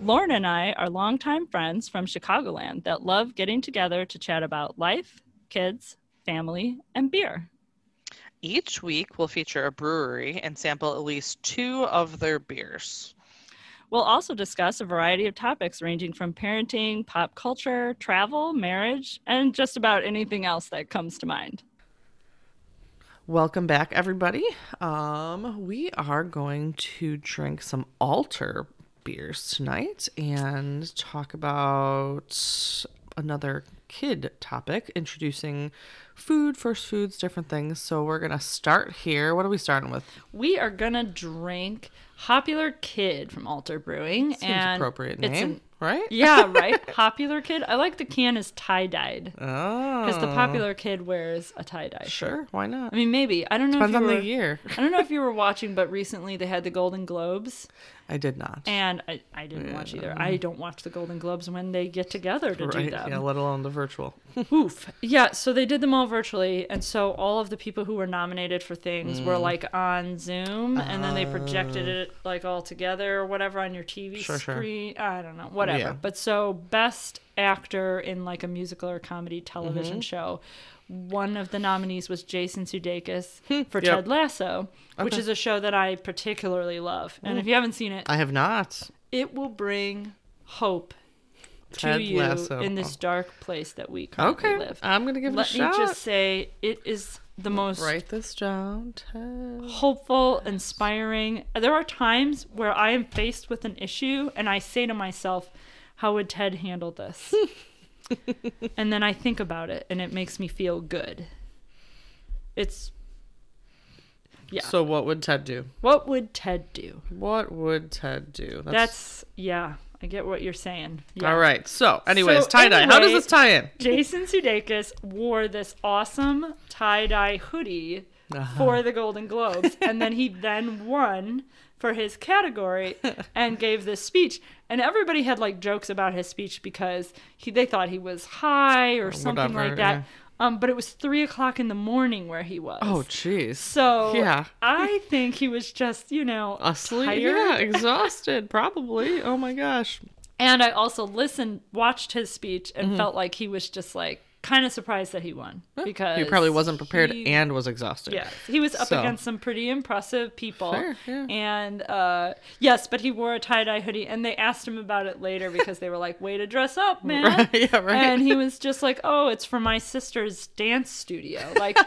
Lauren and I are longtime friends from Chicagoland that love getting together to chat about life, kids, family, and beer. Each week, we'll feature a brewery and sample at least two of their beers. We'll also discuss a variety of topics ranging from parenting, pop culture, travel, marriage, and just about anything else that comes to mind. Welcome back, everybody. Um, we are going to drink some Alter beers tonight and talk about another kid topic, introducing food, first foods, different things. So we're gonna start here. What are we starting with? We are gonna drink Popular Kid from Alter Brewing, Seems and appropriate name, an- right? yeah, right. Popular Kid. I like the can is tie dyed Oh, because the Popular Kid wears a tie dye. Sure, why not? I mean, maybe. I don't know. Depends if on you the year. I don't know if you were watching, but recently they had the Golden Globes, I did not. and I, I didn't watch either. I don't watch the Golden Globes when they get together to do right? them. Yeah, let alone the virtual. Oof. Yeah, so they did them all virtually, and so all of the people who were nominated for things Mm. were like on Zoom, and then they projected it like all together or whatever on your TV. Sure, sure. screen. I don't know, whatever. Yeah. But so best actor in like a musical or comedy television Mm-hmm. show. One of the nominees was Jason Sudeikis for. Yep. Ted Lasso, which Okay. Mm. is a show that I particularly love. And if you haven't seen it, I have not. it will bring hope to you Lasso. in this dark place that we currently Okay, live. I'm gonna give Let it a me just say it is the most Write this down, Ted. hopeful, inspiring. There are times where I am faced with an issue and I say to myself, how would Ted handle this? and then I think about it and it makes me feel good. It's yeah. So what would Ted do? what would Ted do? What would Ted do? That's, yeah, I get what you're saying. Yeah. all right. So, anyways, So tie dye. How does this tie in? Jason Sudeikis wore this awesome tie dye hoodie Uh-huh. for the Golden Globes, and then he then won for his category and gave this speech. And everybody had like jokes about his speech because he they thought he was high or something whatever, like that. yeah. Um, but it was three o'clock in the morning where he was. Oh, jeez. so yeah. I think he was just you know Asleep. tired. Yeah, exhausted, probably. Oh my gosh. And I also listened, watched his speech, Mm-hmm. and felt like he was just like kind of surprised that he won because He probably wasn't prepared he- and was exhausted. yeah, he was up So. against some pretty impressive people. Fair, yeah. And uh, yes, but he wore a tie dye hoodie, and they asked him about it later because they were like, "Way to dress up, man!" Right, yeah, right. And he was just like, "Oh, it's for my sister's dance studio." Like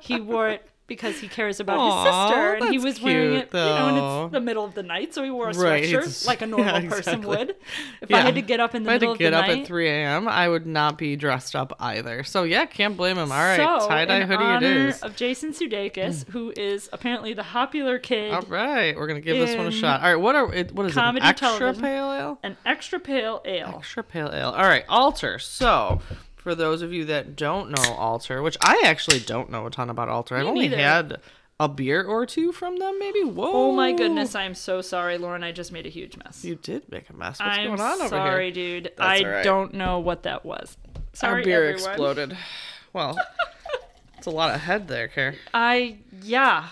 he wore it because he cares about Aw, his sister, and he was wearing cute, it, you know, and it's the middle of the night, so he wore a sweatshirt it's- like a normal yeah, person would. If I had to get up in the if I had to get up night, at 3 a.m., I would not be dressed up either. So, yeah, can't blame him. All right, so, tie dye hoodie it is. of Jason Sudeikis, mm. who is apparently the popular kid, All right, we're going to give this one a shot. All right, what are? What is comedy it? An extra television. pale ale? an extra pale ale. Extra pale ale. All right, Alter. So, for those of you that don't know Alter, which I actually don't know a ton about Alter, I've only neither. had a beer or two from them, maybe. Whoa! Oh my goodness, I'm so sorry, Lauren. I just made a huge mess. You did make a mess. What's I'm going on over sorry, here? dude. That's I all right. don't know what that was. Sorry, Our beer everyone. exploded. Well, it's a lot of head there, Care. I yeah,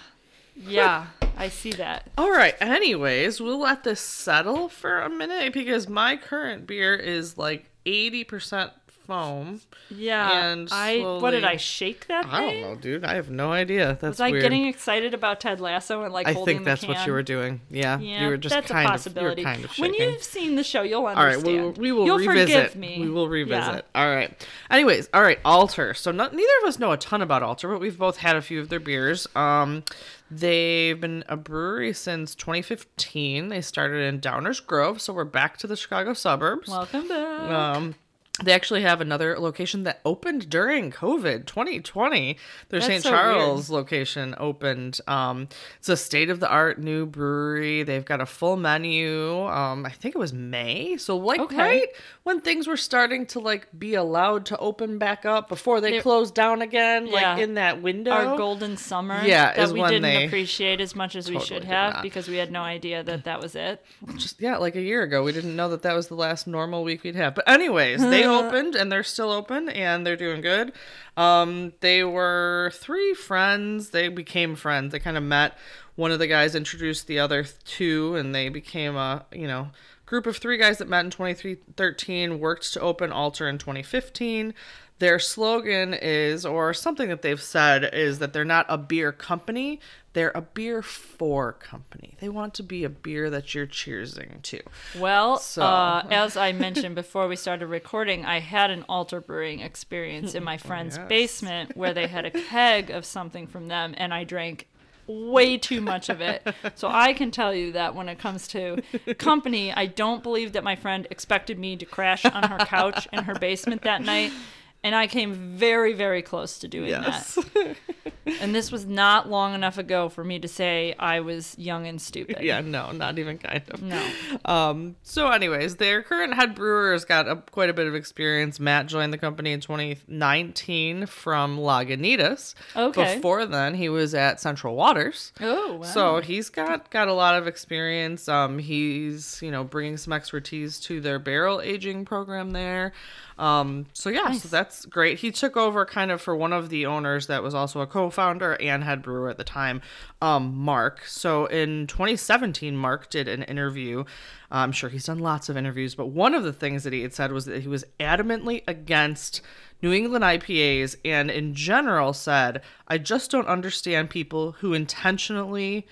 yeah. I see that. All right. Anyways, we'll let this settle for a minute because my current beer is like eighty percent foam. Yeah. And I what did I shake that I don't know, dude. I have no idea. That's Was I weird. getting excited about Ted Lasso and like I holding think the that's what you were doing. Yeah, Yeah, you were just that's kind a of possibility. you were kind of when you've seen the show, you'll understand. All right, we will, we will you'll revisit. Forgive me. We will revisit. Yeah. All right. Anyways, all right, Alter. So not, neither of us know a ton about Alter, but we've both had a few of their beers. Um, they've been a brewery since 2015. They started in Downers Grove, so we're back to the Chicago suburbs. Welcome back. Um, they actually have another location that opened during COVID 2020. Their St. so Charles location opened. Um, it's a state of the art new brewery. They've got a full menu. Um, I think it was May. So, like, Okay. right when things were starting to like be allowed to open back up before they They- closed down again, Yeah. like in that window. Our golden summer Yeah, that is we didn't they appreciate as much as we should have not. because we had no idea that that was it. just yeah, like a year ago. We didn't know that that was the last normal week we'd have. But anyways, they opened and they're still open and they're doing good. Um, they were three friends. They became friends. They kind of met. One of the guys introduced the other two, and they became a you know group of three guys that met in 2013. Worked to open Alter in 2015. Their slogan is, or something that they've said, is that they're not a beer company. They're a beer for company. They want to be a beer that you're cheersing to. Well, So- uh, as I mentioned before we started recording, I had an Alter brewing experience in my friend's Yes. basement where they had a keg of something from them, and I drank way too much of it. So I can tell you that when it comes to company, I don't believe that my friend expected me to crash on her couch in her basement that night. And I came very, very close to doing Yes. that. And this was not long enough ago for me to say I was young and stupid. yeah, no, not even kind of. No. Um, so, anyways, their current head brewer has got a, quite a bit of experience. Matt joined the company in 2019 from Lagunitas. Okay. Before then, he was at Central Waters. Oh, wow. So he's got got a lot of experience. Um, he's you know bringing some expertise to their barrel aging program there. Um, so yeah, so that's great. He took over kind of for one of the owners that was also a co-founder and head brewer at the time, um, Mark. So in 2017, Mark did an interview. I'm sure he's done lots of interviews, but one of the things that he had said was that he was adamantly against New England IPAs and in general said, I just don't understand people who intentionally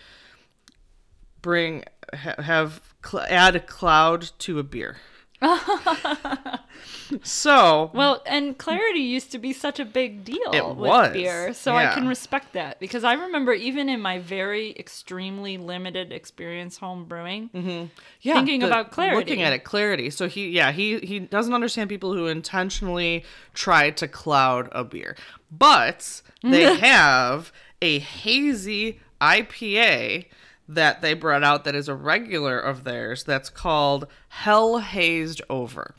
bring have add a cloud to a beer. so Well, and clarity used to be such a big deal It with was, beer, so I can respect that because I remember even in my very extremely limited experience home brewing, mm-hmm. yeah, thinking about clarity. looking at it, clarity. So he, yeah, he he doesn't understand people who intentionally try to cloud a beer, but they have a hazy IPA that they brought out that is a regular of theirs that's called Hell Hazed Over.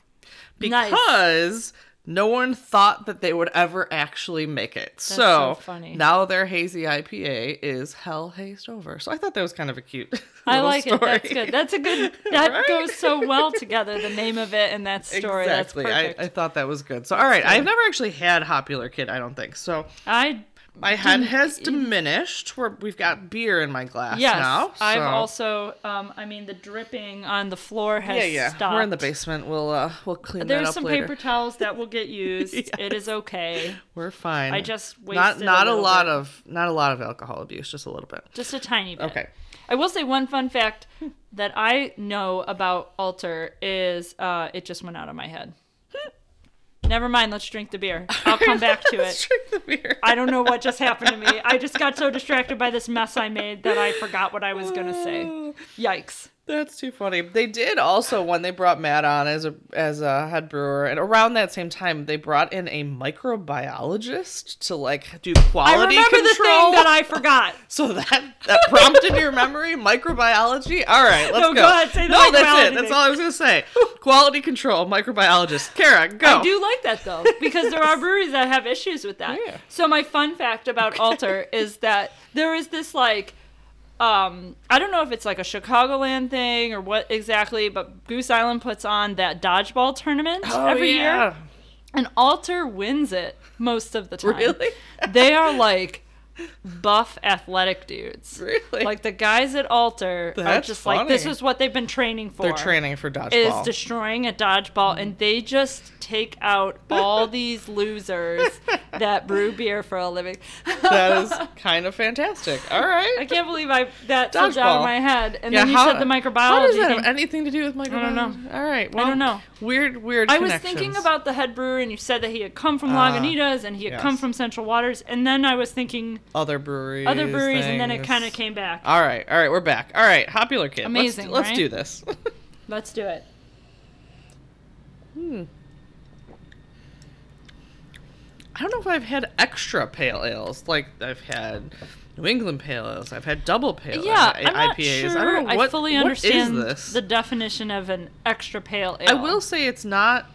Nice. Because no one thought that they would ever actually make it. so so funny. now their hazy IPA is Hell Hazed Over. So I thought that was kind of a cute. I like it. That's good. That's a good. That Right? goes so well together. The name of it and that story. Exactly. That's I, perfect. I thought that was good. So all right, I've never actually had Popular Kid. I don't think so. I My head has diminished. Where we've got beer in my glass yes. now. I've also. Um. I mean, the dripping on the floor has yeah yeah. stopped. We're in the basement. We'll uh we'll clean that There's up some later. paper towels that will get used. It is okay. We're fine. I just not wasted a not a, little lot bit. of not a lot of alcohol abuse, just a little bit. Just a tiny bit. Okay. I will say one fun fact that I know about Alter is uh, it just went out of my head. Never mind, let's drink the beer. I'll come back to Let's it. drink the beer. I don't know what just happened to me. I just got so distracted by this mess I made that I forgot what I was going to say. Yikes. That's too funny. They did also when they brought Matt on as a as a head brewer, and around that same time they brought in a microbiologist to like do quality. Control. I remember control. the thing that I forgot. So that that prompted your memory, microbiology. All right, let's No, go. go ahead, no, that's it. That's all I was gonna say. Quality control, microbiologist. Kara, go. I do like that though, because there are breweries that have issues with that. Yeah. So my fun fact about Alter is that there is this like um I don't know if it's like a Chicagoland thing or what exactly, but Goose Island puts on that dodgeball tournament Oh, every yeah. year. And Alter wins it most of the time. Really? they are like buff athletic dudes. Really? Like the guys at Alter are That's just like this is what they've been training for They're training for dodgeball. is destroying a dodgeball, and they just take out all these losers that brew beer for a living. that is kind of fantastic. All right. I can't believe I that slipped out of my head, and then you said the microbiology. How does that thing. have anything to do with microbiology? don't know. All right. Well, I don't know. Weird, weird. I was thinking about the head brewer, and you said that he had come from Ah, Lagunitas and he had come from Central Waters, and then I was thinking other breweries. other breweries, and then it kind of came back. All right, all right, we're back. All right, Popular Kid. Let's- Amazing, Let's, do this. Let's do it. Hmm. I don't know if I've had extra pale ales. Like I've had New England pale ales. I've had double pale Yeah, I- I'm not IPAs. sure. I don't know what, fully what is understand this. the definition of an extra pale ale. I will say it's not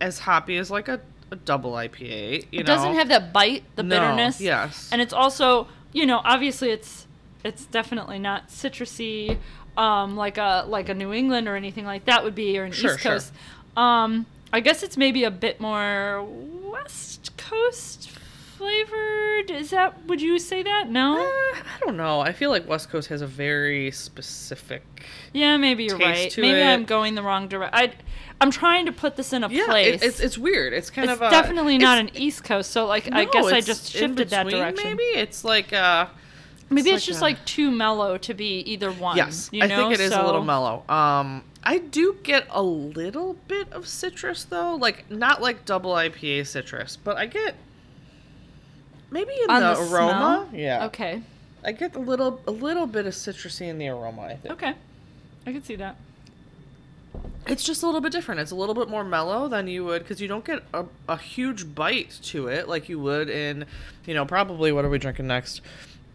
as hoppy as like a, a double IPA. You It know? doesn't have that bite, the No, bitterness. yes. and it's also, you know, obviously it's it's definitely not citrusy, um, like a like a New England or anything like that would be, or an Sure, East sure. Coast. Um, I guess it's maybe a bit more West Coast flavored. Is that? Would you say that? No. Uh, I don't know. I feel like West Coast has a very specific. Yeah, maybe you're right. Maybe it. I'm going the wrong direction. I, I'm trying to put this in a Yeah, place. it, it's it's weird. It's kind It's of a, definitely not an East Coast, so like I guess I just shifted that direction. Maybe it's like uh Maybe It's it's, like just a- like too mellow to be either one. yes. you I think it is a little mellow. Um, I do get a little bit of citrus though, like not like double IPA citrus, but I get maybe in the, the aroma. smell? Yeah, Okay. I get a little a little bit of citrusy in the aroma. I think. Okay. I can see that. It's just a little bit different. It's a little bit more mellow than you would because you don't get a, a huge bite to it like you would in, you know, probably what are we drinking next?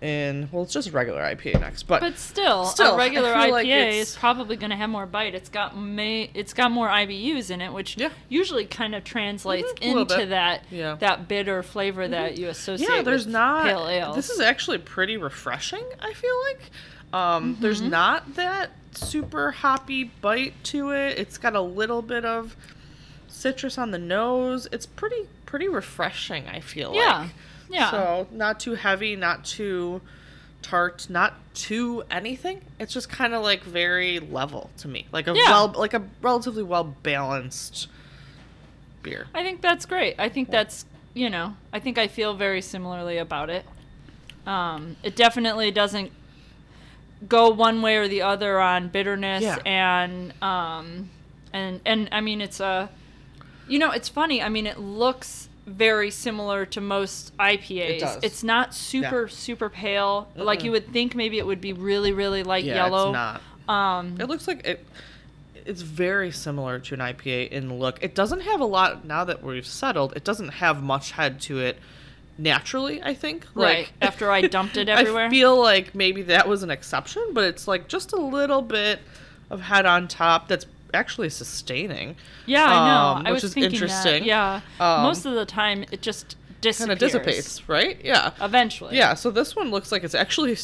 In well, it's just regular IPA next, but, But still, Still, a regular IPA like is probably going to have more bite. It's got may it's got more IBUs in it, which Yeah. usually kind of translates Mhm, into that Yeah. Mm-hmm. that bitter flavor that you associate. yeah, there's with not. pale ales. This is actually pretty refreshing. I feel like um, there's Mm-hmm. not that super hoppy bite to it. It's got a little bit of citrus on the nose. It's pretty pretty refreshing. I feel yeah, like. Yeah. So not too heavy, not too tart, not too anything. It's just kind of like very level to me, like a Yeah. well, like a relatively well balanced beer. I think that's great. I think that's you know, I think I feel very similarly about it. Um, it definitely doesn't go one way or the other on bitterness Yeah. and um, and and I mean it's a, you know, it's funny. I mean, it looks very similar to most IPAs. does. It's not super super pale. Like you would think maybe it would be really really light Yeah, yellow. it's not. Um, It looks like it. It's very similar to an IPA in look. It doesn't have a lot now that we've settled. It doesn't have much head to it naturally. I think. right Like, after I dumped it everywhere. I feel like maybe that was an exception, but it's like just a little bit of head on top that's actually sustaining. Yeah, I know. um, I which was is thinking interesting. that. Yeah. Um, Most of the time, it just disappears. Kind of dissipates, right? Yeah. Eventually. Yeah, so this one looks like it's actually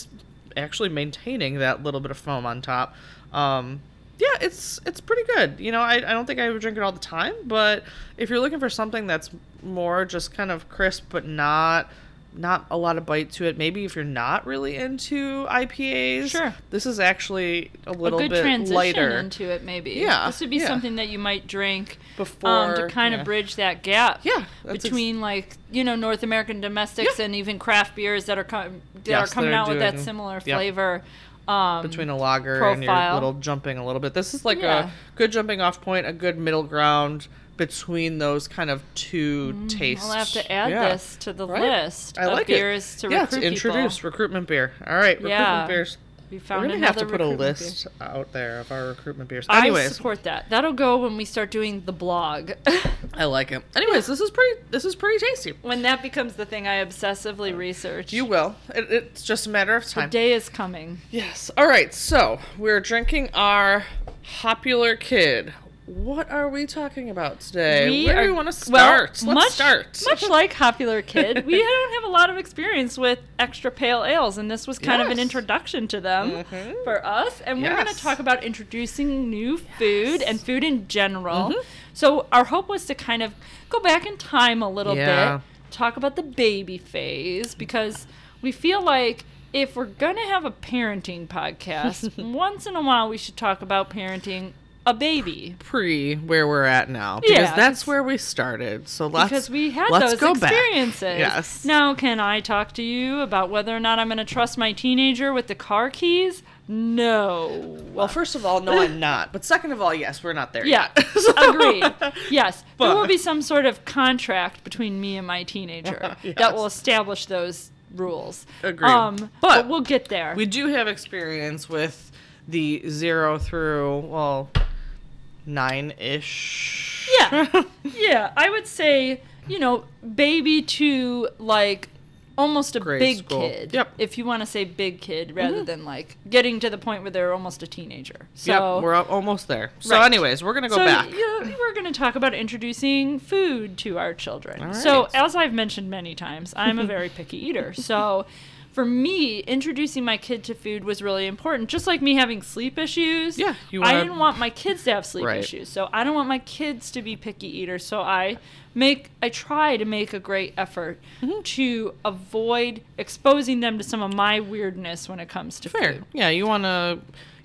actually maintaining that little bit of foam on top. Um, yeah, it's it's pretty good. You know, I, I don't think I would drink it all the time, but if you're looking for something that's more just kind of crisp but not not a lot of bite to it, maybe if you're not really into IPAs, Sure. this is actually a A little good bit transition lighter into it, maybe. Yeah, This would be yeah. something that you might drink before um, to kind yeah. of bridge that gap. Yeah, that's ex- between like you know North American domestics Yeah. and even craft beers that are com- that Yes, are coming out with that similar flavor. Um, between a lager and your profile. little jumping a little bit. This is like a good jumping off point, a good middle ground between those kind of two mm, tastes. I'll have to add Yeah. this to the Right? list I of like beers it. to yeah, recruit to introduce people. recruitment beer. All right, recruitment Yeah. beers. We We're gonna have to put a recruitment beer. list out there of our recruitment beers. I support that. That'll go when we start doing the blog. I like it. Anyways, this is pretty. This is pretty tasty. when that becomes the thing I obsessively research. You will. It, it's just a matter of time. the day is coming. Yes. All right. So we're drinking our popular kid. What are we talking about today? We Where do are- we want to well, start? Let's much, start. Much like Popular Kid, we don't have a lot of experience with extra pale ales, and this was kind of an introduction to them Mhm. for us. And we're going to talk about introducing new food and food in general. Mhm. So our hope was to kind of go back in time a little Yeah. bit, talk about the baby phase, because we feel like if we're going to have a parenting podcast, once in a while we should talk about parenting a baby. pre where we're at now because Yeah, that's where we started. So let's because we had let's those go back. experiences. Yes. Now, can I talk to you about whether or not I'm going to trust my teenager with the car keys? No. Well, first of all, no, I'm not. But second of all, yes, we're not there yeah, yet. So- agreed. Yes, there will be some sort of contract between me and my teenager Yes. that will establish those rules. Agreed. Um, but, But we'll get there. We do have experience with the zero through well nine ish. Yeah. yeah, I would say you know, baby to like almost a Grade big school. kid. Yep. If you want to say big kid mm-hmm. rather than like getting to the point where they're almost a teenager. So yep, we're almost there. So, Right. anyways, we're gonna go so, back. yeah, we're going to talk about introducing food to our children. So, as I've mentioned many times, I'm a very picky eater. So, for me, introducing my kid to food was really important. Just like me having sleep issues. Yeah, you I wanna- didn't want my kids to have sleep Right. issues. So, I don't want my kids to be picky eaters. So, I make I try to make a great effort Mm-hmm. to avoid exposing them to some of my weirdness when it comes to Fair. food. Yeah, you want to.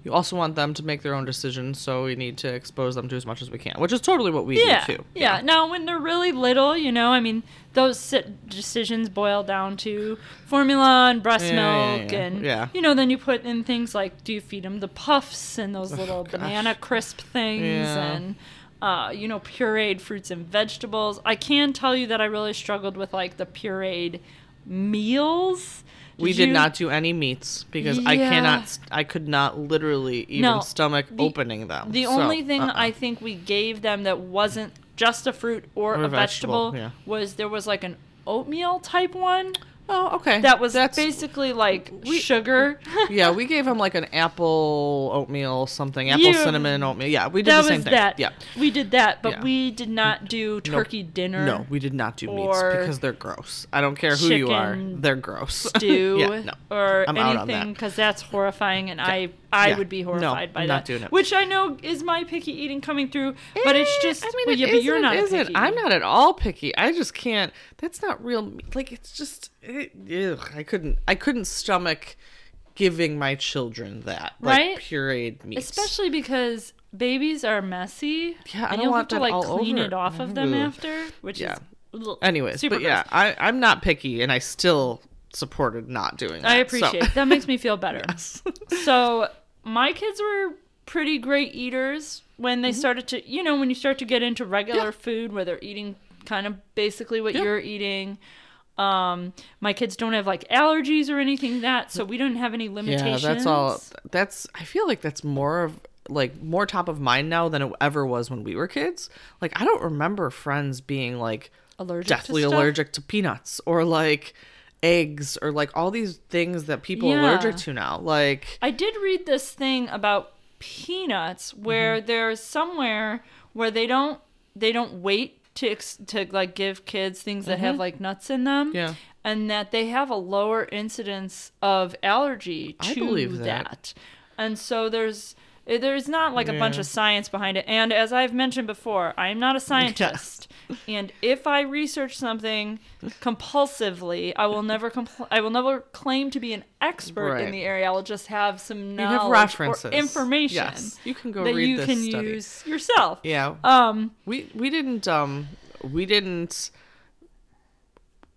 You also want them to make their own decisions, so we need to expose them to as much as we can, which is totally what we yeah, do too. Yeah. yeah. Now, when they're really little, you know, I mean, those decisions boil down to formula and breast Yeah, milk, and you know, then you put in things like, do you feed them the puffs and those little gosh. banana crisp things, and uh, you know, pureed fruits and vegetables. I can tell you that I really struggled with like the pureed meals. We did you- not do any meats because I cannot. I could not literally even No, stomach the- opening them. The So, only thing uh-uh. I think we gave them that wasn't just a fruit or, Or a a vegetable, vegetable, yeah. was there was like an oatmeal type one Oh, okay. that was That's basically like sugar. yeah. We gave him like an apple oatmeal something, apple cinnamon oatmeal. Yeah, we did that the same was thing. that. Yeah. we did that, but Yeah. we did not do turkey dinner. No, we did not do meats because they're gross. I don't care who you are, they're gross. stew yeah, no. or I'm anything that. because that's horrifying and I I Yeah. would be No, horrified by I'm that. not doing it. Which I know is my picky eating coming through, but it's Eh, just I mean, well, yeah, but you're not isn't. picky. I'm not at all picky. I just can't. That's not real. Like it's just. It, ugh, I couldn't. I couldn't stomach giving my children that. Like Right? Pureed meats. Especially because babies are messy. Yeah, I and don't you'll want have to like clean over. it off of them Ugh. after, which Yeah. is Anyways, super but yeah. I I'm not picky, and I still supported not doing that. I appreciate it. that makes me feel better. So my kids were pretty great eaters when Mm-hmm. they started to, you know, when you start to get into regular food where they're eating kind of basically what Yeah. you're eating. Um, my kids don't have like allergies or anything that, so we don't have any limitations. Yeah, that's all. That's. I feel like that's more of like more top of mind now than it ever was when we were kids. Like I don't remember friends being like Allergic deathly allergic to peanuts or like eggs or like all these things that people are allergic to now. Like I did read this thing about peanuts where Mm-hmm. there's somewhere where they don't they don't wait to ex- to like give kids things that have like nuts in them. Mm-hmm. Yeah. And that they have a lower incidence of allergy I believe that. that. And so there's there's not like a bunch of science behind it. And as I've mentioned before, I am not a scientist. and if I research something compulsively, I will never compl- I will never claim to be an expert Right. in the area. I will just have some you knowledge have references, or information Yes, you can go that read you this can study. use yourself. Yeah, Um, we we didn't um we didn't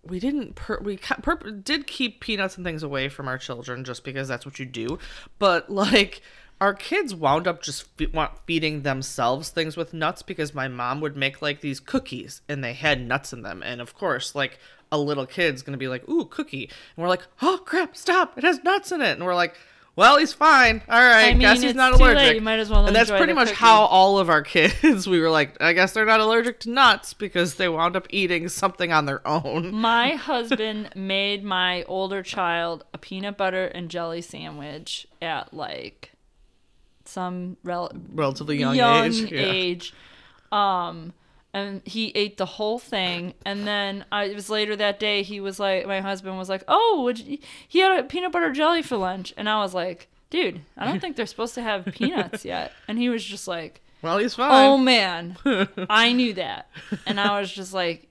we didn't per- we ca- per- did keep peanuts and things away from our children just because that's what you do but like our kids wound up just fe- feeding themselves things with nuts because my mom would make like these cookies and they had nuts in them. And of course like a little kid's gonna be like ooh cookie. And we're like oh crap stop it has nuts in it. And we're like well he's fine. All right I mean, guess he's not too late. allergic. You might as well and that's pretty much cookie. how all of our kids we were like i guess they're not allergic to nuts because they wound up eating something on their own. My husband made my older child a peanut butter and jelly sandwich at like some rel- relatively young, young age yeah. Um, and he ate the whole thing. And then I, it was later that day. He was like, my husband was like, "Oh, would you, he had a peanut butter jelly for lunch?" And I was like, "Dude, I don't think they're supposed to have peanuts yet." And he was just like, well he's fine." "Oh man, I knew that." And I was just like,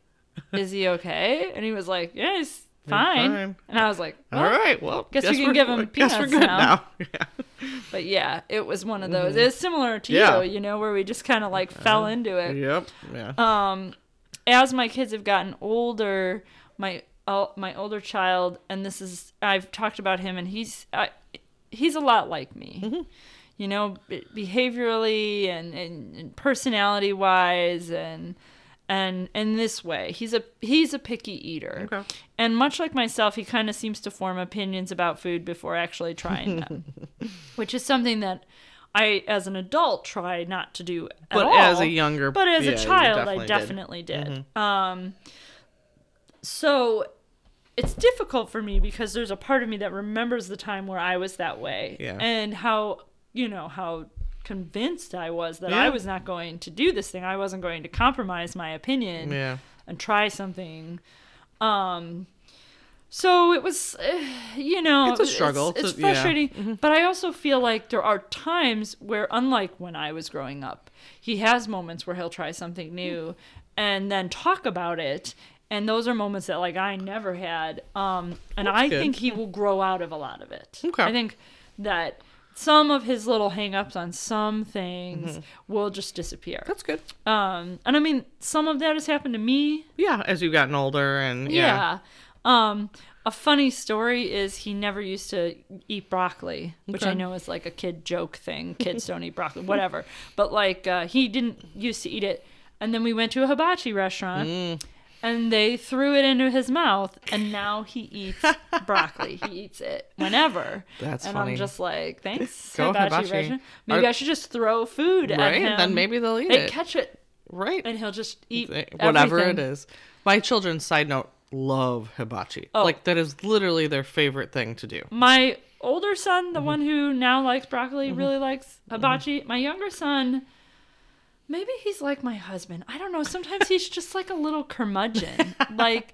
"Is he okay?" And he was like, "Yeah, he's fine." fine. And I was like, all well, right well guess we can give him guess we're peanuts good now. now, Yeah. But yeah, it was one of those. It's similar to Mm-hmm. Yeah. Uh-huh. you, you know, where we just kind of like fell into it. yep yeah Um, as my kids have gotten older, my uh, my older child, and this is I've talked about him, and he's I, he's a lot like me. Mm-hmm. You know, behaviorally and, and, and personality wise, and and in this way, he's a he's a picky eater. Okay. And much like myself, he kind of seems to form opinions about food before actually trying them, which is something that I, as an adult, try not to do. At But all. as a younger- but as yeah, a child, definitely I did. definitely did. Um, so it's difficult for me because there's a part of me that remembers the time where I was that way Yeah. and how you know how convinced I was that I was not going to do this thing. I wasn't going to compromise my opinion Yeah. and try something. Um, so it was, uh, you know, It's a struggle It's, to- yeah. Mm-hmm. frustrating, but I also feel like there are times where, unlike when I was growing up, he has moments where he'll try something new and then talk about it. And those are moments that like I never had. Um, and I good. think he will grow out of a lot of it. Okay. I think that some of his little hang-ups on some things Mm-hmm. will just disappear. That's good. Um, and I mean, some of that has happened to me. Yeah, as you've gotten older and yeah. Yeah. Um, a funny story is he never used to eat broccoli, which I know is like a kid joke thing. Kids don't eat broccoli, whatever. But like, uh, he didn't used to eat it. And then we went to a hibachi restaurant. Mm. And they threw it into his mouth, and now he eats broccoli. He eats it whenever. That's funny. and funny. I'm just like, thanks, Go hibachi, hibachi. Maybe Are- I should just throw food at him. Right? Then maybe they'll eat it. Catch it, Right. and he'll just eat Whatever everything. it is. My children, side note, love hibachi. Oh. Like that is literally their favorite thing to do. my older son, Mm-hmm. the one who now likes broccoli, really likes hibachi. My younger son, maybe he's like my husband. I don't know. Sometimes he's just like a little curmudgeon. like,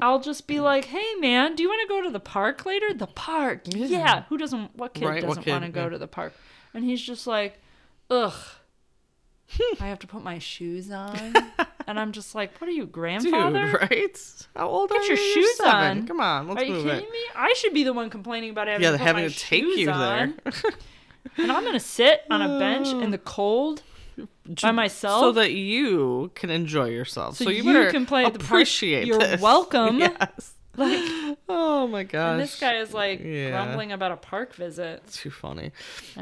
I'll just be like, "Hey, man, do you want to go to the park later? The park? Yeah. Who doesn't? What kid Right, doesn't want to go yeah. to the park?" And he's just like, "Ugh." I have to put my shoes on, and I'm just like, "What are you, Dude, grandfather? right? How old Get are you? You're shoes seven. on. Come on, let's Are you move kidding it. me? I should be the one complaining about having Yeah, to put having my to take you on. there. and I'm gonna sit on a bench in the cold by myself. so that you can enjoy yourself. So So, you, you better can play at the appreciate You're this. welcome. Yes. like, Oh my gosh. and this guy is like Yeah. grumbling about a park visit. too funny.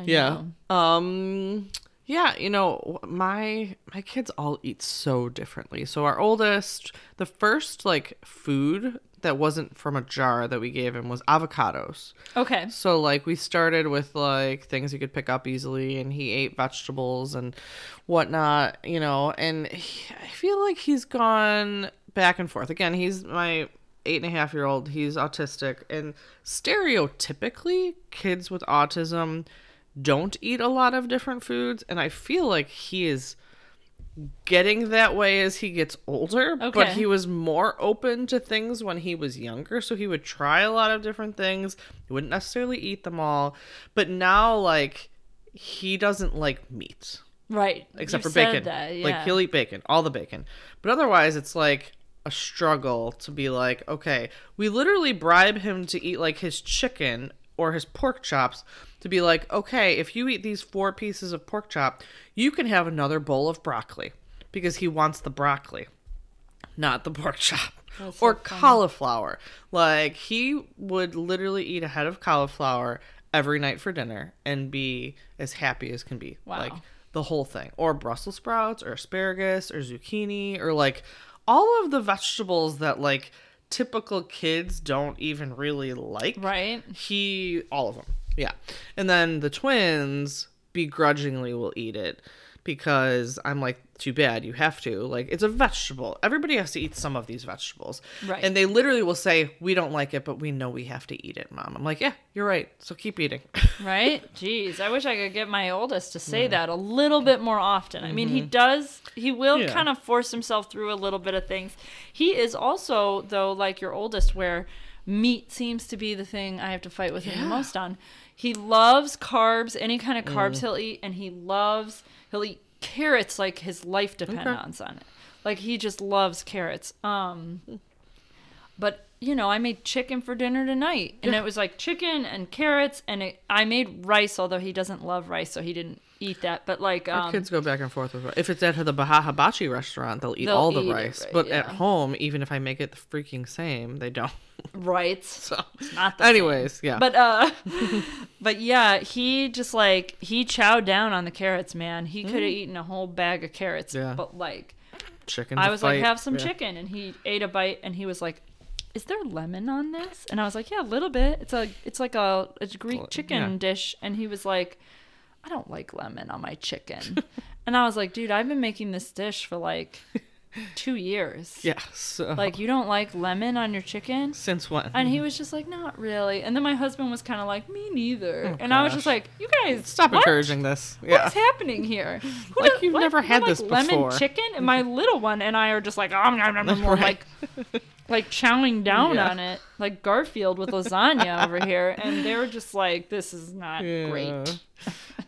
Yeah. Um yeah, you know, my my kids all eat so differently. So our oldest, the first like food that wasn't from a jar that we gave him was avocados. Okay. So like we started with like things he could pick up easily, and he ate vegetables and whatnot, you know. And he, I feel like he's gone back and forth. Again, he's my eight and a half year old. He's autistic, and stereotypically, kids with autism don't eat a lot of different foods. And I feel like he is getting that way as he gets older okay. but he was more open to things when he was younger so he would try a lot of different things he wouldn't necessarily eat them all but now like he doesn't like meat Right. except You've for bacon That, yeah. like he'll eat bacon all the bacon but otherwise it's like a struggle to be like okay we literally bribe him to eat like his chicken or his pork chops to be like okay if you eat these four pieces of pork chop you can have another bowl of broccoli because he wants the broccoli not the pork chop or funny. cauliflower like he would literally eat a head of cauliflower every night for dinner and be as happy as can be Wow. like the whole thing or brussels sprouts or asparagus or zucchini or like all of the vegetables that like typical kids don't even really like Right. he all of them yeah. And then the twins begrudgingly will eat it because i'm like too bad you have to like it's a vegetable everybody has to eat some of these vegetables Right. and they literally will say we don't like it but we know we have to eat it mom i'm like yeah you're right so keep eating Right? Jeez, I wish I could get my oldest to say that a little bit more often. I mean, he does, he will Mm-hmm. Yeah. kind of force himself through a little bit of things. He is also, though, like your oldest, where meat seems to be the thing I have to fight with him the most on. He loves carbs, any kind of Mm. carbs he'll eat, and he loves, he'll eat carrots like his life depends on it. Like he just loves carrots. Um, but you know, I made chicken for dinner tonight, and it was like chicken and carrots, and it, I made rice. Although he doesn't love rice, so he didn't eat that. But like, Our um, kids go back and forth with if it's at the Hibachi restaurant they'll eat They'll all the eat rice right, but at home even if i make it the freaking same they don't right? so it's Not the same. anyways yeah But uh, but yeah, he just like he chowed down on the carrots, man. He could have eaten a whole bag of carrots, Mm. Yeah. but like. chicken I was like, have some Yeah. chicken. And he ate a bite and he was like, is there lemon on this? And I was like, yeah, a little bit. It's a, it's like a, a Greek chicken yeah. dish. And he was like, I don't like lemon on my chicken. and I was like, dude, I've been making this dish for like two years. Yeah. So, Like, you don't like lemon on your chicken? since when? And he was just like, not really. And then my husband was kind of like, me neither. Oh, and I was just like, you guys, Stop what? encouraging this. Yeah. What's happening here? Who Like does- you've what? never You had like this lemon chicken, and my little one and I are just like, oh, nom, nom, Right. like, like chowing down Yeah. on it, like Garfield with lasagna over here, and they were just like, this is not Yeah. great.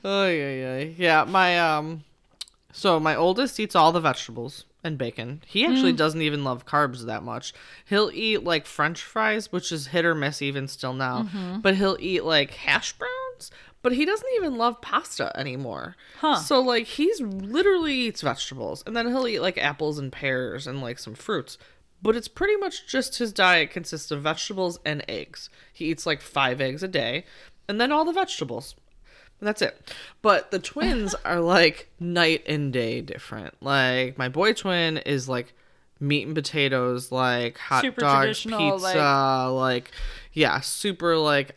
Oh yeah, yeah, yeah. My um, so my oldest eats all the vegetables and bacon. He actually doesn't even love carbs that much. He'll eat like French fries, which is hit or miss even still now. Mm-hmm. But he'll eat like hash browns. But he doesn't even love pasta anymore. Huh. So like he's literally eats vegetables, and then he'll eat like apples and pears and like some fruits. But it's pretty much just his diet consists of vegetables and eggs. He eats like five eggs a day, and then all the vegetables. And that's it. But the twins are like night and day different. Like my boy twin is like meat and potatoes, like hot Super dog, traditional, pizza, like yeah, super like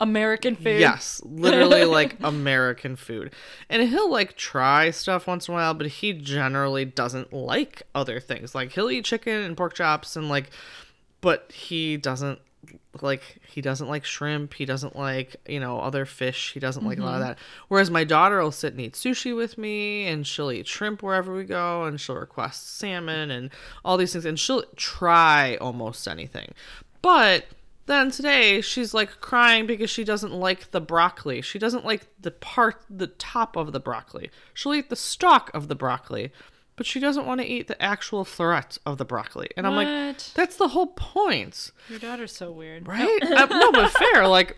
American food. Yes, literally like American food. And he'll like try stuff once in a while, but he generally doesn't like other things. Like he'll eat chicken and pork chops and like but he doesn't like he doesn't like shrimp, he doesn't like, you know, other fish. He doesn't like a lot of mm-hmm. that. Whereas my daughter will sit and eat sushi with me and she'll eat shrimp wherever we go and she'll request salmon and all these things and she'll try almost anything. But then today she's like crying because she doesn't like the broccoli. She doesn't like the part, the top of the broccoli. She'll eat the stalk of the broccoli, but she doesn't want to eat the actual floret of the broccoli. And I'm like, that's the whole point, Your daughter's so weird. right? uh, no, but fair. Like,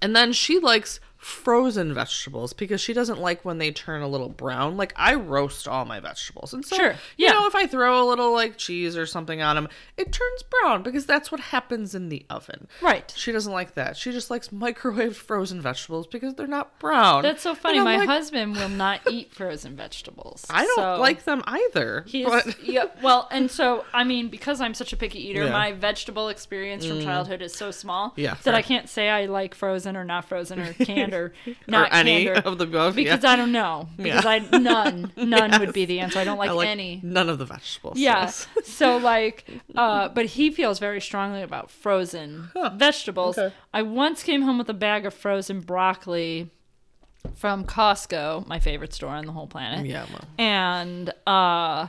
and then she likes frozen vegetables because she doesn't like when they turn a little brown. Like I roast all my vegetables, and so Sure, you know if I throw a little like cheese or something on them, it turns brown because that's what happens in the oven. Right. She doesn't like that. She just likes microwaved frozen vegetables because they're not brown. That's so funny. My like, husband will not eat frozen vegetables. I don't so like them either. He's but yeah. Well, and so I mean, because I'm such a picky eater, Yeah. Mm. my vegetable experience from childhood is so small Yeah, that fair. I can't say I like frozen or not frozen or canned or not or any canned or, of the above. because yeah. I don't know. Because I none none would be the answer. I don't like, I like any. none of the vegetables. Yeah. yes. so like, uh, but he feels very strongly about frozen vegetables. okay. I once came home with a bag of frozen broccoli from Costco, my favorite store on the whole planet. Yeah, well. And uh,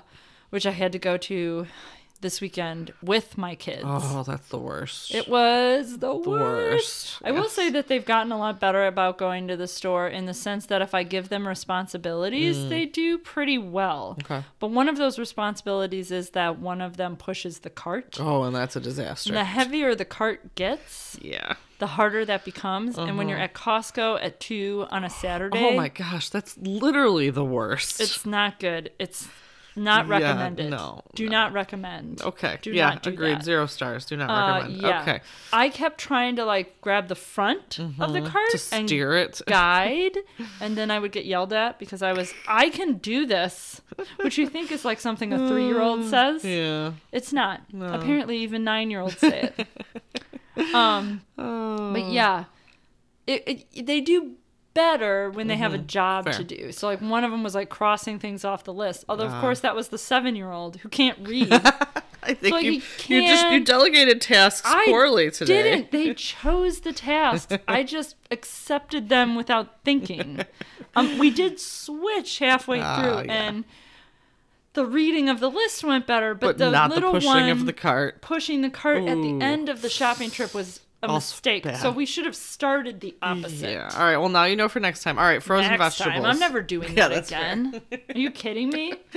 which I had to go to this weekend with my kids. Oh, that's the worst. It was the, worst. worst, I will say that they've gotten a lot better about going to the store in the sense that if I give them responsibilities, they do pretty well. Mm. Okay. But one of those responsibilities is that one of them pushes the cart. oh, and that's a disaster. And the heavier the cart gets, yeah. the harder that becomes. And when you're at Costco at 2 on a Saturday, Uh-huh. Oh my gosh, that's literally the worst. it's not good. It's not Yeah, recommended. no, Do no. not recommend. okay. Do yeah, not do agreed. that. Zero stars. Do not Uh, recommend. yeah. Okay. I kept trying to like grab the front of the cart Mm-hmm. To and steer it. guide, and then I would get yelled at because I was I can do this, which you think is like something a three year old says. Yeah. It's not. Apparently, even nine year olds say it. um, Oh. but yeah, it, it they do better when they have a job Mm-hmm. Fair. to do. So like one of them was like crossing things off the list. Although Ah. of course that was the seven year old who can't read. I think So you, you you just you delegated tasks I poorly today. didn't. They chose the tasks. I just accepted them without thinking. Um, we did switch halfway Ah, through, yeah. and the reading of the list went better, but, but the not the little pushing one of the cart. pushing the cart at the end of the shopping trip was a mistake. So we should have started the opposite. Yeah. All right. Well, now you know for next time. All right. Frozen Next vegetables. time. I'm never doing Yeah, that again. Are you kidding me?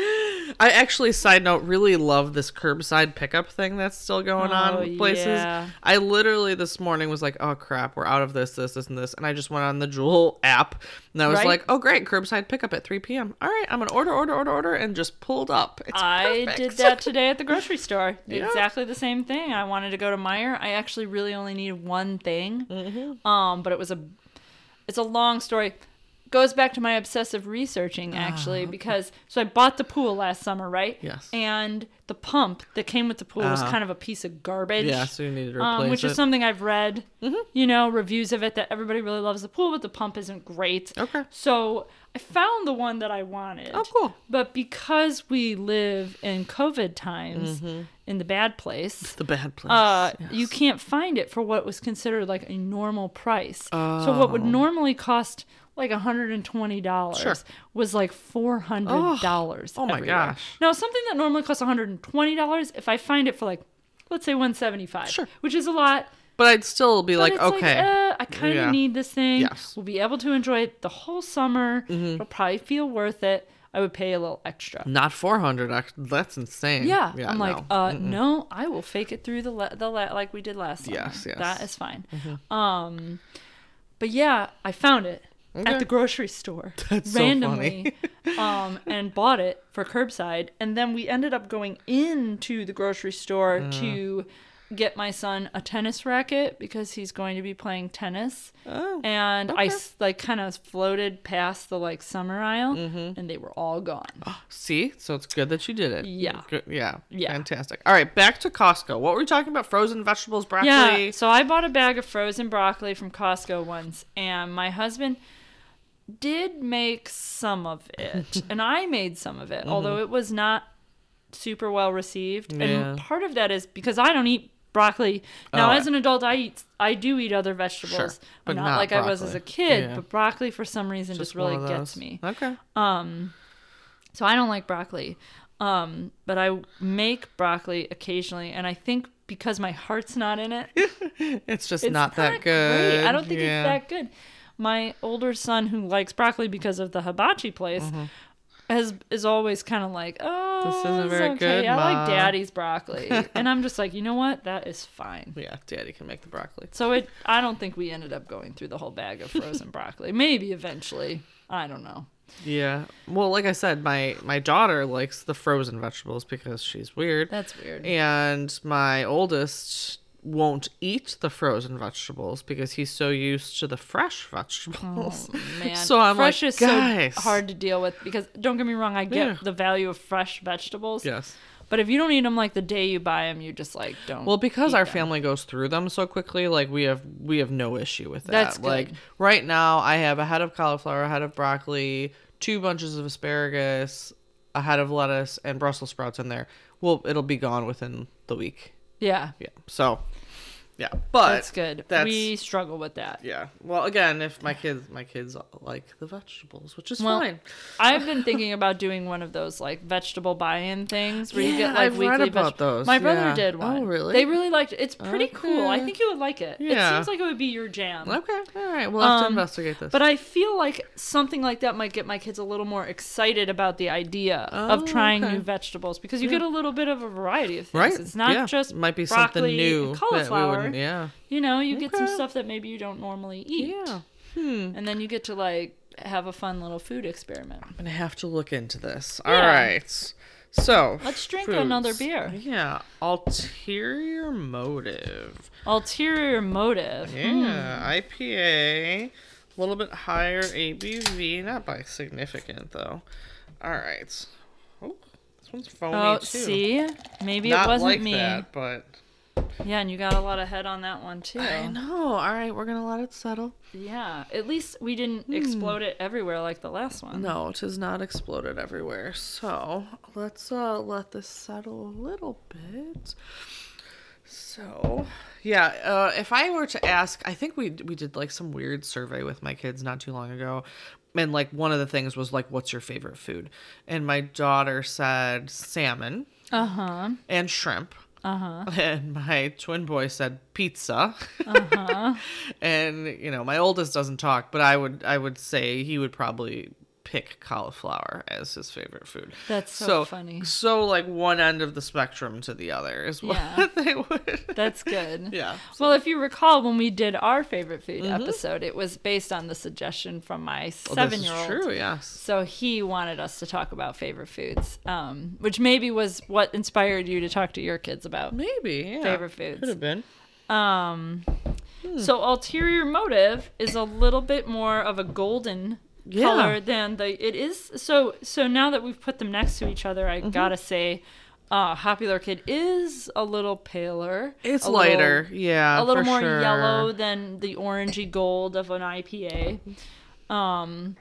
I actually, side note, really love this curbside pickup thing that's still going on Oh, in places. yeah. I literally this morning was like, oh crap, we're out of this, this, this, and this. And I just went on the Jewel app and I was Right. like, oh great, curbside pickup at 3 p.m. All right, I'm going to order, order, order, order, and just pulled up. It's I perfect. did that today at the grocery store. Yeah. Exactly the same thing. I wanted to go to Meijer. I actually really only needed one thing. Mm-hmm. Um, but it was a it's a long story. Goes back to my obsessive researching actually because so I bought the pool last summer, right? Yes. And the pump that came with the pool was Uh-huh. kind of a piece of garbage. Yeah, so you need to replace Um, which it. is something I've read, you know, reviews of it that everybody really loves the pool, but the pump isn't great. Okay. So I found the one that I wanted. Oh, cool. But because we live in COVID times in the bad place, the bad place. uh, yes. you can't find it for what was considered like a normal price. Oh. So what would normally cost like $120 Sure. was like $400 Oh, my gosh. Now, something that normally costs $120, if I find it for like, let's say 175 Sure. which is a lot. But I'd still be But like, okay. uh, I kind of Yeah. need this thing. Yes. Mm-hmm. We'll be able to enjoy it the whole summer. It'll probably feel worth it. I would pay a little extra. Not 400. act- That's insane. Yeah, I'm like, no. uh, no, I will fake it through the le- the le- like we did last summer. Yes, yes. that is fine. Um, but yeah, I found it Okay. at the grocery store That's so randomly, um, and bought it for curbside. And then we ended up going into the grocery store Uh. to get my son a tennis racket because he's going to be playing tennis. Oh, And I okay. s- like kind of floated past the like summer aisle, Mm-hmm. and they were all gone. See, so it's good that you did it. Yeah. Good. Yeah. Yeah. Fantastic. All right, back to Costco. What were we talking about? Frozen vegetables, broccoli. Yeah. So I bought a bag of frozen broccoli from Costco once, and my husband did make some of it, and I made some of it, although it was not super well received. Mm-hmm. Yeah. And part of that is because I don't eat broccoli. Now, Oh, as an adult, I eat. I do eat other vegetables, Sure, but not, not like I was as a kid. Yeah. But broccoli, for some reason, just, really gets me. Okay. Um, so I don't like broccoli. Um, but I make broccoli occasionally, and I think because my heart's not in it, It's just it's not that good. great. I don't think Yeah. it's that good. My older son, who likes broccoli because of the hibachi place, has is always kind of like, "Oh, Mm-hmm. This isn't very okay. good, I Ma." like Daddy's broccoli," and I'm just like, you know what? That is fine. Yeah, Daddy can make the broccoli. So it, I don't think we ended up going through the whole bag of frozen broccoli. Maybe eventually. I don't know. Yeah. Well, like I said, my my daughter likes the frozen vegetables because she's weird. That's weird. and my oldest won't eat the frozen vegetables because he's so used to the fresh vegetables. Oh, man, So I'm fresh like, is "Guys." so hard to deal with because don't get me wrong, I get Yeah. the value of fresh vegetables. yes. But if you don't eat them like the day you buy them, you just like don't. Well, because our them. family goes through them so quickly, like we have we have no issue with that. That's good. Like right now, I have a head of cauliflower, a head of broccoli, two bunches of asparagus, a head of lettuce, and Brussels sprouts in there. Well, it'll be gone within the week. Yeah, Yeah. So, yeah, but that's good. That's we struggle with that. yeah. Well, again, if my kids my kids like the vegetables, which is Well, fine. I've been thinking about doing one of those like vegetable buy-in things where you get like I've weekly about veg- those, My brother yeah. did Oh, one. really? They really liked it. It's pretty cool. I think you would like it. Yeah. It seems like it would be your jam. Okay, all right. We'll have to Um, investigate this. But I feel like something like that might get my kids a little more excited about the idea of Oh, trying okay. new vegetables because you get a little bit of a variety of things. right? It's not yeah. just might be broccoli something new and that we cauliflower. Yeah. You know, you get some stuff that maybe you don't normally eat. Yeah. Hmm. And then you get to like have a fun little food experiment. I'm gonna have to look into this. Yeah. All right. So Let's drink another beer. Yeah. Ulterior motive. Ulterior motive. Yeah. IPA. A little bit higher ABV, not by significant though. All right. Oh, this one's foamy Oh, too. see? Maybe not it wasn't like me. that, but Yeah, and you got a lot of head on that one too. I know. All right, we're gonna let it settle. Yeah, at least we didn't explode it everywhere like the last one. No, it has not exploded everywhere. So let's uh let this settle a little bit. So yeah, uh, if I were to ask, I think we we did like some weird survey with my kids not too long ago, and like one of the things was like, "What's your favorite food?" And my daughter said salmon Uh huh. and shrimp. Uh huh. And my twin boy said pizza. Uh-huh. and you know, my oldest doesn't talk, but I would I would say he would probably pick cauliflower as his favorite food. That's so funny. So like one end of the spectrum to the other is what Yeah. they would. That's good. yeah. Well, if you recall, when we did our favorite food episode, it was based on the suggestion from my seven year old. true. Yes. So he wanted us to talk about favorite foods, um, which maybe was what inspired you to talk to your kids about. Maybe. Yeah. Favorite foods. Could have been. Um, So ulterior motive is a little bit more of a golden Yeah. color than the it is so so now that we've put them next to each other Mm-hmm. i gotta say uh happy orchid is a little paler It's lighter, little- yeah, a little more sure. yellow than the orangey gold of an ipa um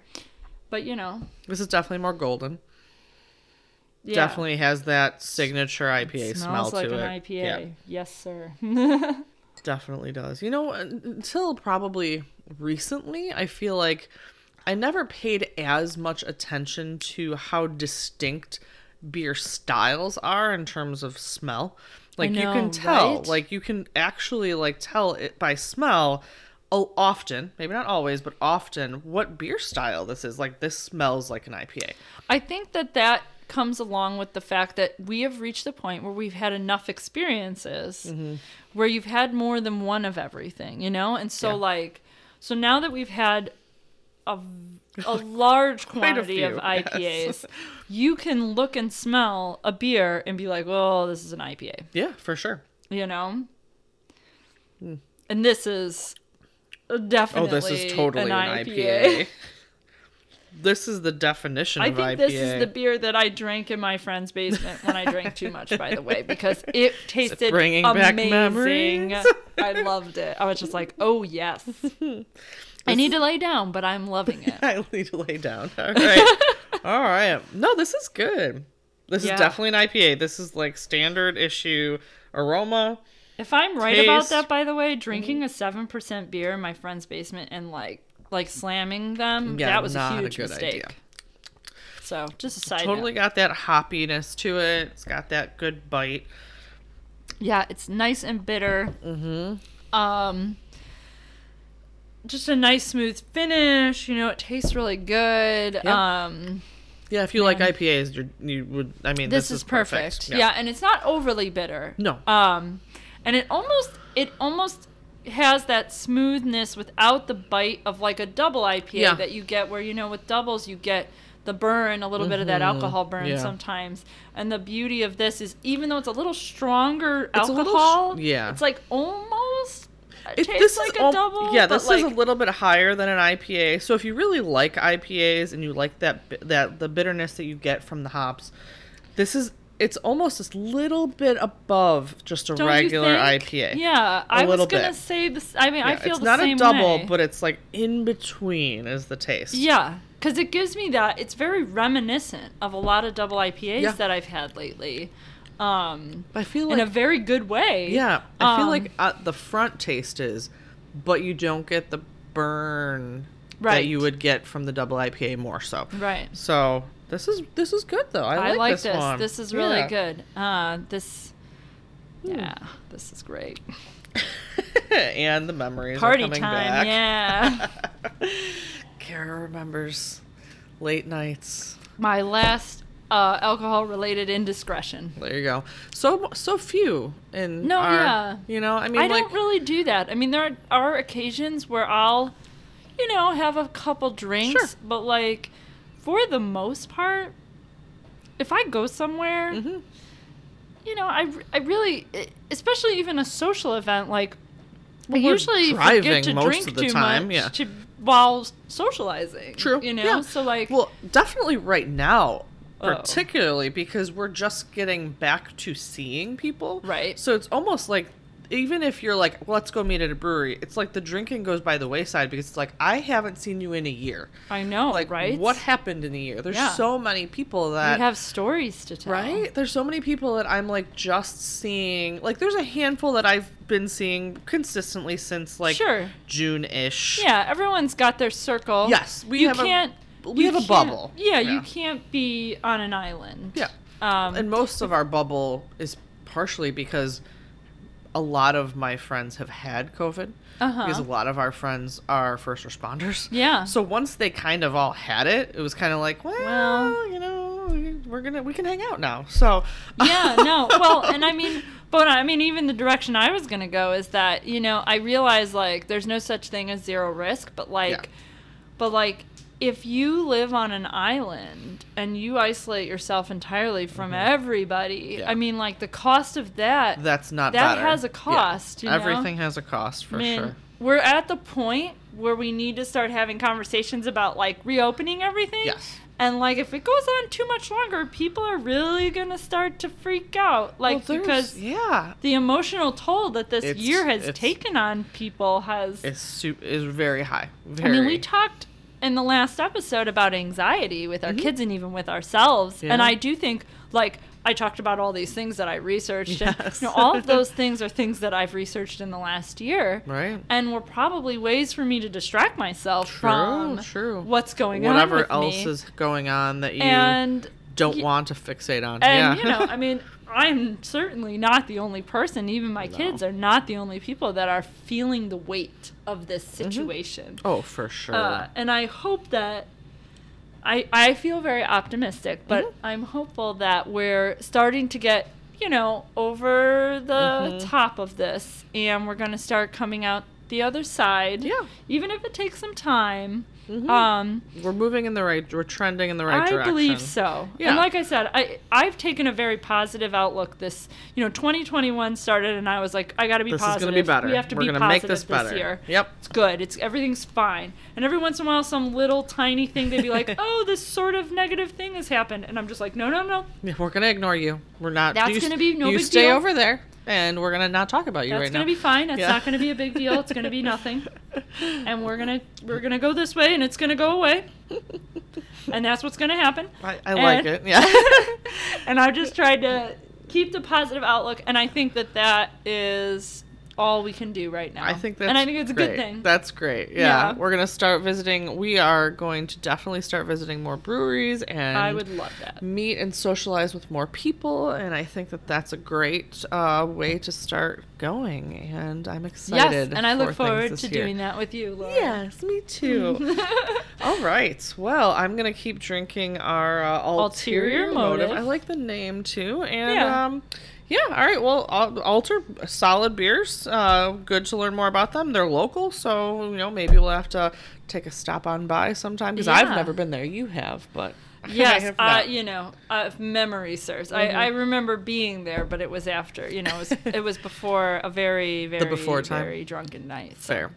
but you know This is definitely more golden. yeah. Definitely has that signature IPA smell smells like to an it. ipa Yeah, yes sir definitely does. You know, until probably recently, I feel like I never paid as much attention to how distinct beer styles are in terms of smell. Like you know, can tell, right? like you can actually like tell it by smell often, maybe not always, but often what beer style this is. Like this smells like an IPA. I think that that comes along with the fact that we have reached the point where we've had enough experiences Mm-hmm. where you've had more than one of everything, you know? And so, like, so now that we've had a, a large Quite a quantity of IPAs, yes. you can look and smell a beer and be like, oh, this is an IPA, Yeah, for sure. you know? Hmm. And this is definitely. Oh, this is totally an, IPA. this is the definition I of think IPA. this is the beer that I drank in my friend's basement when I drank too much, by the way, because it tasted bringing back amazing. memories? I loved it. I was just like, oh yes. I need to lay down, but I'm loving it. I need to lay down. All right. All right. No, this is good. This Yeah. is definitely an IPA. This is like standard issue aroma. If I'm right about that, by the way, drinking a seven percent beer in my friend's basement and like like slamming them, Yeah, that was not a a huge good mistake. idea. So just a side Totally note. got that hoppiness to it. It's got that good bite. Yeah, it's nice and bitter. Mm-hmm. Um, just a nice smooth finish. You know, it tastes really good. Yeah. Um, Yeah, if you like IPAs, you're, you would. I mean, this, this, is perfect. Yeah. Yeah. and it's not overly bitter. No. Um, and it almost it almost has that smoothness without the bite of like a double IPA Yeah. that you get where you know with doubles you get the burn, a little bit of that alcohol burn Mm-hmm. yeah. sometimes. And the beauty of this is even though it's a little stronger It's a little sh- alcohol, yeah. it's like almost it tastes this like is a al- double. yeah, this is a little bit higher than an IPA. So if you really like IPAs and you like that that the bitterness that you get from the hops, this is it's almost a little bit above just a regular? IPA. Yeah, A I was gonna bit. say this. I mean, I feel it's the not same a double, way. but it's like in between is the taste. Yeah, because it gives me that. It's very reminiscent of a lot of double IPAs Yeah. that I've had lately, um, I feel like, in a very good way. yeah, I feel Um, like uh, the front taste is, but you don't get the burn that you would get from the double IPA more so. right. So this is this is good though. I, I, like, like this, this. one. This is really Yeah. good. Uh, this, Hmm. yeah, this is great. and the memories Party are coming time, back. yeah. Kara remembers late nights. My last uh, alcohol-related indiscretion. There you go. So so few in No, our, yeah. You know, I mean, I like don't really do that. I mean, there are, are occasions where I'll, you know, have a couple drinks, Sure. but like, for the most part, if I go somewhere, Mhm. you know, I, I really, especially even a social event, like, Well, I we're usually driving forget to most drink of the too time, much yeah. to, while socializing. True. You know, yeah. so like, well, definitely right now. Oh. particularly because we're just getting back to seeing people. Right. So it's almost like even if you're like, well, let's go meet at a brewery, it's like the drinking goes by the wayside because it's like I haven't seen you in a year. I know, Like, right? what happened in a year? There's Yeah. so many people we that have stories to tell. Right? There's so many people that I'm like just seeing. Like, there's a handful that I've been seeing consistently since like Sure. June ish. Yeah, everyone's got their circle. Yes, we you can't. We you have a bubble. Yeah, Yeah. you can't be on an island. Yeah. Um, And most of our bubble is partially because a lot of my friends have had COVID. Uh-huh. Because a lot of our friends are first responders. Yeah. So once they kind of all had it, it was kind of like, well, Well- you know, we're gonna we can hang out now. So yeah, no. Well, and I mean, but I mean, even the direction I was gonna go is that you know I realize like there's no such thing as zero risk, but like, Yeah. but like if you live on an island and you isolate yourself entirely from everybody, Mm-hmm. Yeah. I mean, like the cost of that. that's not That better. has a Yeah. cost, know? Everything has a cost for I mean, sure. we're at the point where we need to start having conversations about like reopening everything. Yes. And like if it goes on too much longer, people are really gonna start to freak out. Like Well, because yeah, the emotional toll that this It's- year has taken on people has it's su- is very high. I mean, we talked in the last episode about anxiety with our kids and even with ourselves. And Mm-hmm. I do think, like, I talked about all these things that I researched. And, you know, all of those things are things that I've researched in the last year. Right. And were probably ways for me to distract myself True, from true. what's going Whatever on. Whatever else me. is going on that you And don't y- want to fixate on. and yeah. you know, I mean, I'm certainly not the only person. Even my kids are not the only people that are feeling the weight of this situation. oh, for sure. Uh, and I hope that I I feel very optimistic, but Mm-hmm. I'm hopeful that we're starting to get you know over the Mm-hmm. top of this, and we're gonna start coming out the other side. Yeah. even if it takes some time. Mhm. Um, we're moving in the right. We're trending in the right I direction. I believe so. Yeah. And like I said, I I've taken a very positive outlook. This you know, 2021 started, and I was like, I got to be This is positive. gonna be better. We have to We're be gonna positive make this better. year. Yep. It's good. It's everything's fine. And every once in a while, some little tiny thing they'd be like, "Oh, this sort of negative thing has happened," and I'm just like, "No, no, no. Yeah, we're gonna ignore you. We're not. That's you, gonna be no You big stay over there, and we're gonna not talk about you That's right now. It's gonna be fine. It's Yeah. not gonna be a big deal. It's gonna be nothing. And we're gonna we're gonna go this way, and it's gonna go away. And that's what's gonna happen. I, I like it. Yeah. and I've just tried to keep the positive outlook, and I think that that is all we can do right now. I think that's and I think it's a good thing. That's great. Yeah. Yeah. We're gonna start visiting. We are going to definitely start visiting more breweries and I would love that. meet and socialize with more people, and I think that that's a great uh, way to start going. And I'm excited. Yes, and I look forward to year. doing that with you, Laura. Yes, me too. All right. Well, I'm gonna keep drinking our uh, ulterior, Ulterior motive. Motive. I like the name too, and Yeah. um, yeah. All right. Well, Al- Alter solid beers. Uh, good to learn more about them. They're local, so you know maybe we'll have to take a stop on by sometime because I've never been there. You have, but I Yes, have uh. Mm-hmm. you know, uh, memory serves. I, I remember being there, but it was after. You know, it was, it was before a very, very, the before time. very drunken night. so- Fair.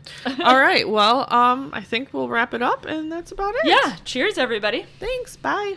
All right. Well, um, I think we'll wrap it up, and that's about it. Yeah. Cheers, everybody. Thanks. Bye.